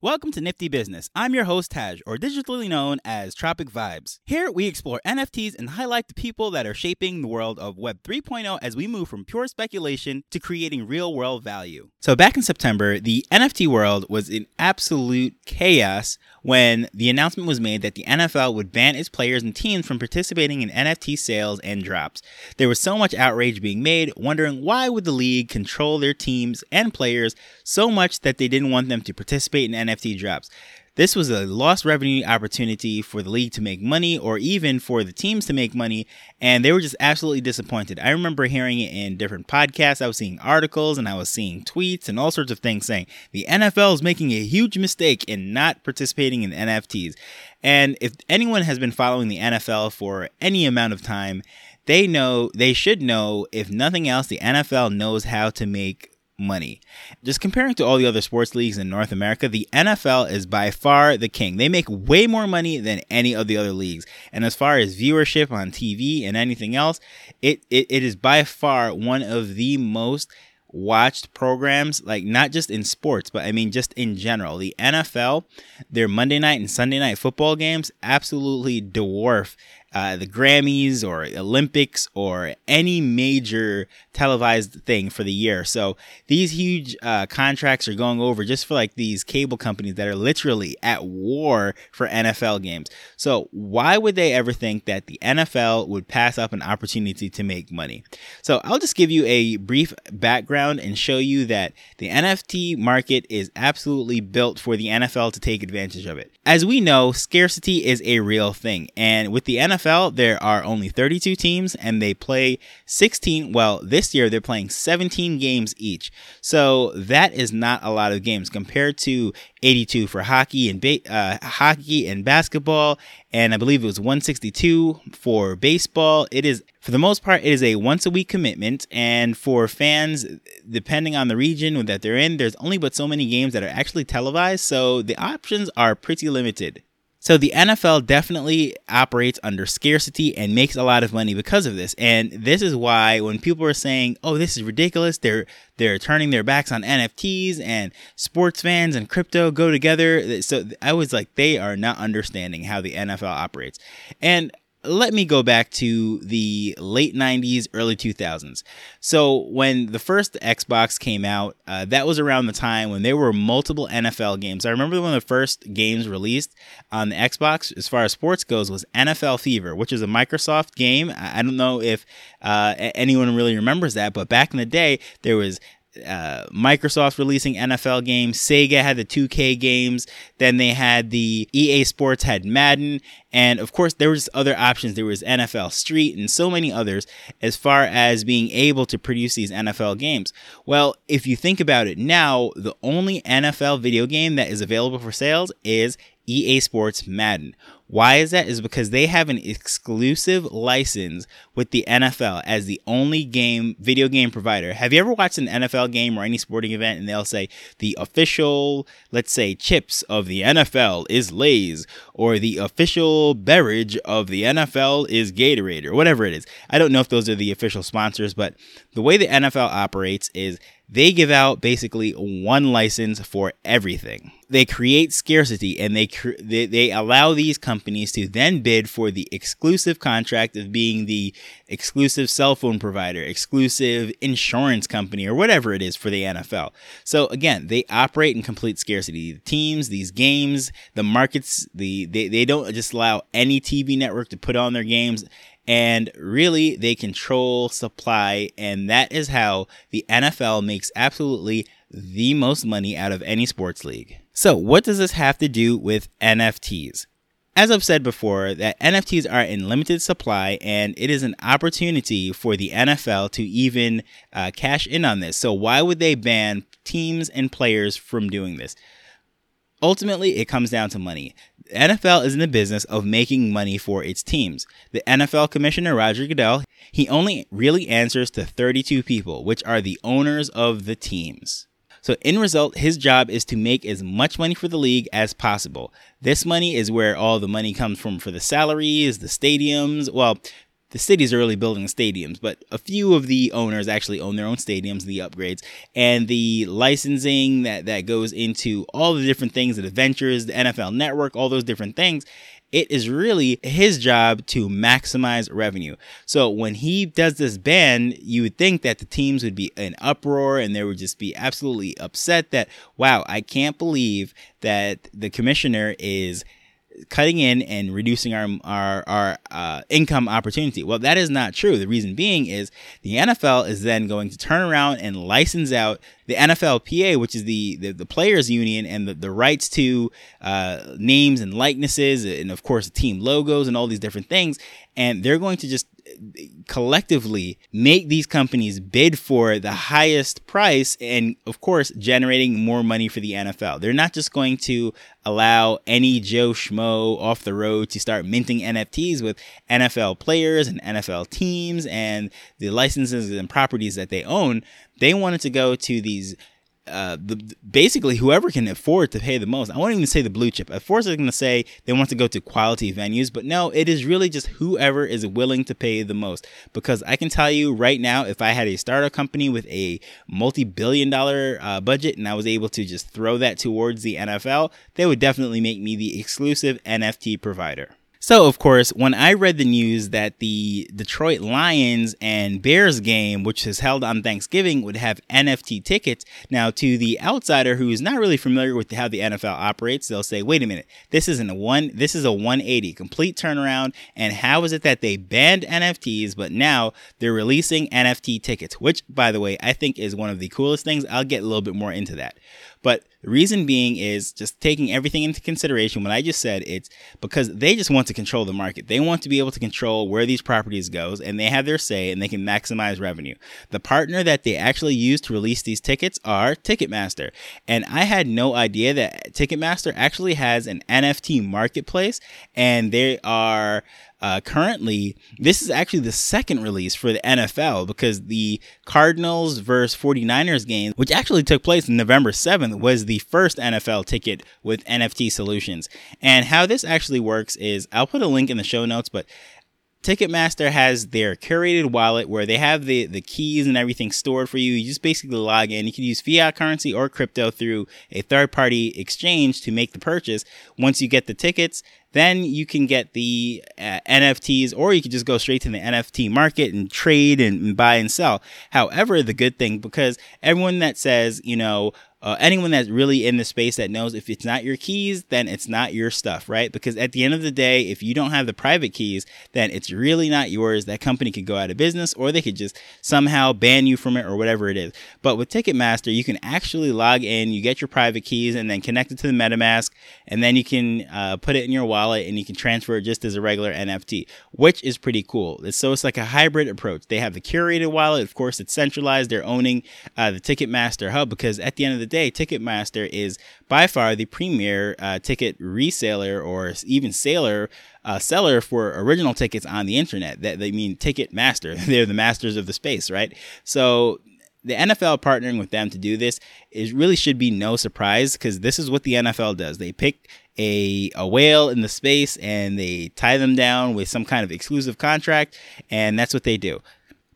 Welcome to Nifty Business. I'm your host, Taj, or digitally known as Tropic Vibes. Here, we explore NFTs and highlight the people that are shaping the world of Web 3.0 as we move from pure speculation to creating real world value. So, back in September, the NFT world was in absolute chaos when the announcement was made that the NFL would ban its players and teams from participating in NFT sales and drops. There was so much outrage being made, wondering why would the league control their teams and players so much that they didn't want them to participate in NFT drops. This was a lost revenue opportunity for the league to make money or even for the teams to make money, and they were just absolutely disappointed. I remember hearing it in different podcasts. I was seeing articles and I was seeing tweets and all sorts of things saying the NFL is making a huge mistake in not participating in NFTs. And if anyone has been following the NFL for any amount of time, they know, they should know, if nothing else, the NFL knows how to make money. Just comparing to all the other sports leagues in North America, the NFL is by far the king. They make way more money than any of the other leagues. And as far as viewership on TV and anything else, it, it, it is by far one of the most watched programs, like not just in sports, but I mean just in general. The NFL, their Monday night and Sunday night football games absolutely dwarf uh, the Grammys or Olympics or any major televised thing for the year. So these huge uh, contracts are going over just for like these cable companies that are literally at war for NFL games. So why would they ever think that the NFL would pass up an opportunity to make money? So I'll just give you a brief background and show you that the NFT market is absolutely built for the NFL to take advantage of it. As we know, scarcity is a real thing. And with the NFL, there are only 32 teams and they play 16. Well, this year they're playing 17 games each. So that is not a lot of games compared to 82 for hockey and ba- uh, hockey and basketball, and I believe it was 162 for baseball. It is for the most part it is a once a week commitment, and for fans, depending on the region that they're in, there's only but so many games that are actually televised, so the options are pretty limited. So the NFL definitely operates under scarcity and makes a lot of money because of this. And this is why when people are saying, "Oh, this is ridiculous," they're they're turning their backs on NFTs and sports fans and crypto go together. So I was like, they are not understanding how the NFL operates. And let me go back to the late 90s, early 2000s. So, when the first Xbox came out, uh, that was around the time when there were multiple NFL games. I remember one of the first games released on the Xbox, as far as sports goes, was NFL Fever, which is a Microsoft game. I don't know if uh, anyone really remembers that, but back in the day, there was uh, Microsoft releasing NFL games. Sega had the 2K games. Then they had the EA Sports had Madden, and of course there was other options. There was NFL Street and so many others as far as being able to produce these NFL games. Well, if you think about it now, the only NFL video game that is available for sales is EA Sports Madden. Why is that? Is because they have an exclusive license with the NFL as the only game video game provider. Have you ever watched an NFL game or any sporting event and they'll say the official, let's say, chips of the NFL is Lay's or the official beverage of the NFL is Gatorade or whatever it is. I don't know if those are the official sponsors, but the way the NFL operates is they give out basically one license for everything. They create scarcity and they, they they allow these companies to then bid for the exclusive contract of being the exclusive cell phone provider, exclusive insurance company or whatever it is for the NFL. So again, they operate in complete scarcity. The teams, these games, the markets, the they, they don't just allow any TV network to put on their games and really they control supply and that is how the NFL makes absolutely the most money out of any sports league. So, what does this have to do with NFTs? As I've said before, that NFTs are in limited supply and it is an opportunity for the NFL to even uh, cash in on this. So, why would they ban teams and players from doing this? Ultimately, it comes down to money. The NFL is in the business of making money for its teams. The NFL commissioner, Roger Goodell, he only really answers to 32 people, which are the owners of the teams. So, in result, his job is to make as much money for the league as possible. This money is where all the money comes from for the salaries, the stadiums. Well, the cities are really building stadiums, but a few of the owners actually own their own stadiums, the upgrades, and the licensing that, that goes into all the different things, the adventures, the NFL network, all those different things. It is really his job to maximize revenue. So when he does this ban, you would think that the teams would be in uproar and they would just be absolutely upset that, wow, I can't believe that the commissioner is cutting in and reducing our our, our uh, income opportunity. Well, that is not true. The reason being is the NFL is then going to turn around and license out the NFLPA, which is the the, the players union, and the, the rights to uh, names and likenesses, and of course team logos and all these different things. And they're going to just collectively make these companies bid for the highest price and of course generating more money for the NFL. They're not just going to allow any Joe Schmo off the road to start minting NFTs with NFL players and NFL teams and the licenses and properties that they own. They wanted to go to these uh, the, basically whoever can afford to pay the most. I won't even say the blue chip. Of course, they're going to say they want to go to quality venues, but no, it is really just whoever is willing to pay the most. Because I can tell you right now, if I had a startup company with a multi-billion dollar uh, budget and I was able to just throw that towards the NFL, they would definitely make me the exclusive NFT provider. So, of course, when I read the news that the Detroit Lions and Bears game, which is held on Thanksgiving, would have NFT tickets, now to the outsider who is not really familiar with how the NFL operates, they'll say, "Wait a minute, this isn't a one, this is a 180 complete turnaround." And how is it that they banned NFTs, but now they're releasing NFT tickets? Which, by the way, I think is one of the coolest things. I'll get a little bit more into that. But the reason being is just taking everything into consideration. What I just said, it's because they just want to control the market. They want to be able to control where these properties goes and they have their say and they can maximize revenue. The partner that they actually use to release these tickets are Ticketmaster. And I had no idea that Ticketmaster actually has an NFT marketplace and they are uh, currently, this is actually the second release for the NFL because the Cardinals versus 49ers game, which actually took place November 7th, was the first NFL ticket with NFT solutions. And how this actually works is I'll put a link in the show notes, but Ticketmaster has their curated wallet where they have the, the keys and everything stored for you. You just basically log in. You can use fiat currency or crypto through a third party exchange to make the purchase. Once you get the tickets, then you can get the uh, NFTs, or you can just go straight to the NFT market and trade and, and buy and sell. However, the good thing, because everyone that says, you know, uh, anyone that's really in the space that knows if it's not your keys, then it's not your stuff, right? Because at the end of the day, if you don't have the private keys, then it's really not yours. That company could go out of business or they could just somehow ban you from it or whatever it is. But with Ticketmaster, you can actually log in, you get your private keys and then connect it to the MetaMask, and then you can uh, put it in your wallet and you can transfer it just as a regular NFT, which is pretty cool. So it's like a hybrid approach. They have the curated wallet, of course, it's centralized. They're owning uh, the Ticketmaster hub because at the end of the day, Ticketmaster is by far the premier uh, ticket reseller or even sailor uh, seller for original tickets on the internet. That they mean Ticketmaster. They're the masters of the space, right? So the NFL partnering with them to do this is really should be no surprise because this is what the NFL does. They pick a, a whale in the space and they tie them down with some kind of exclusive contract, and that's what they do.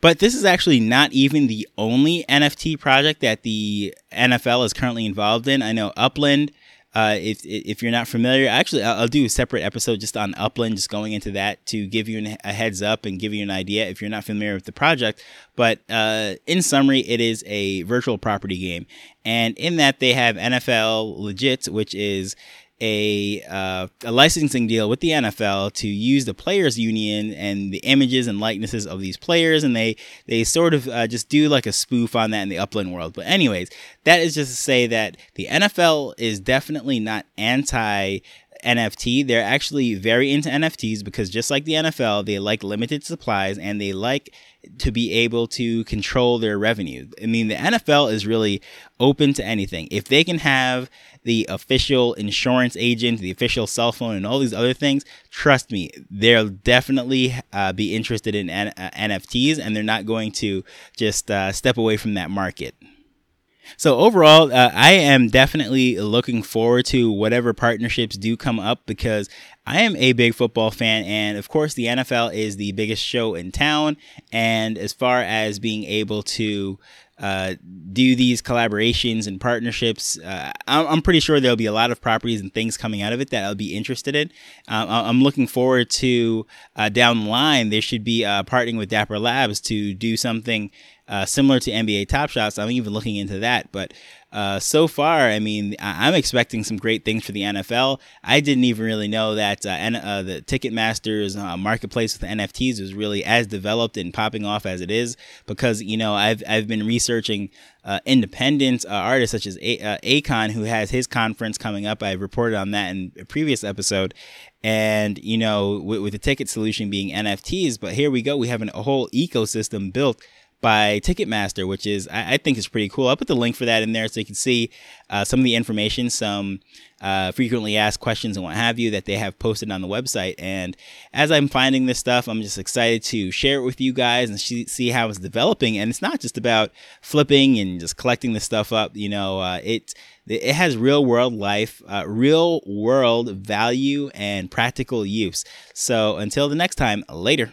But this is actually not even the only NFT project that the NFL is currently involved in. I know Upland. Uh, if if you're not familiar, actually, I'll, I'll, do a separate episode just on Upland, just going into that to give you an, a heads up and give you an idea if you're not familiar with the project. But uh, in summary, it is a virtual property game, and in that they have NFL Legit, which is a, uh, a licensing deal with the NFL to use the players union and the images and likenesses of these players, and they they sort of uh, just do like a spoof on that in the Upland world. But anyways, that is just to say that the NFL is definitely not anti NFT. They're actually very into NFTs because just like the NFL, they like limited supplies and they like to be able to control their revenue. I mean, the NFL is really open to anything. If they can have the official insurance agent, the official cell phone, and all these other things, trust me, they'll definitely uh, be interested in N- uh, NFTs and they're not going to just uh, step away from that market. So overall, uh, I am definitely looking forward to whatever partnerships do come up because I am a big football fan, and of course, the NFL is the biggest show in town. And as far as being able to uh, do these collaborations and partnerships. Uh, I'm, pretty sure there'll be a lot of properties and things coming out of it that I'll be interested in. Um, I'm looking forward to uh, down the line. There should be uh, partnering with Dapper Labs to do something uh, similar to NBA Top Shots. I'm even looking into that, but uh, so far, I mean, I- am expecting some great things for the NFL. I didn't even really know that uh, N- uh, the Ticketmaster's uh, marketplace with NFTs was really as developed and popping off as it is because, you know, I've, I've been researching uh, independent uh, artists such as a- Akon, who has his conference coming up. I reported on that in a previous episode. And, you know, with, with the ticket solution being NFTs, but here we go. We have an, a whole ecosystem built by Ticketmaster, which is I, I, think is pretty cool. I'll put the link for that in there so you can see uh, some of the information, some uh, frequently asked questions and what have you that they have posted on the website. And as I'm finding this stuff, I'm just excited to share it with you guys and see how it's developing. And it's not just about flipping and just collecting the stuff up. You know, uh, it it has real world life, uh, real world value, and practical use. So until the next time, later.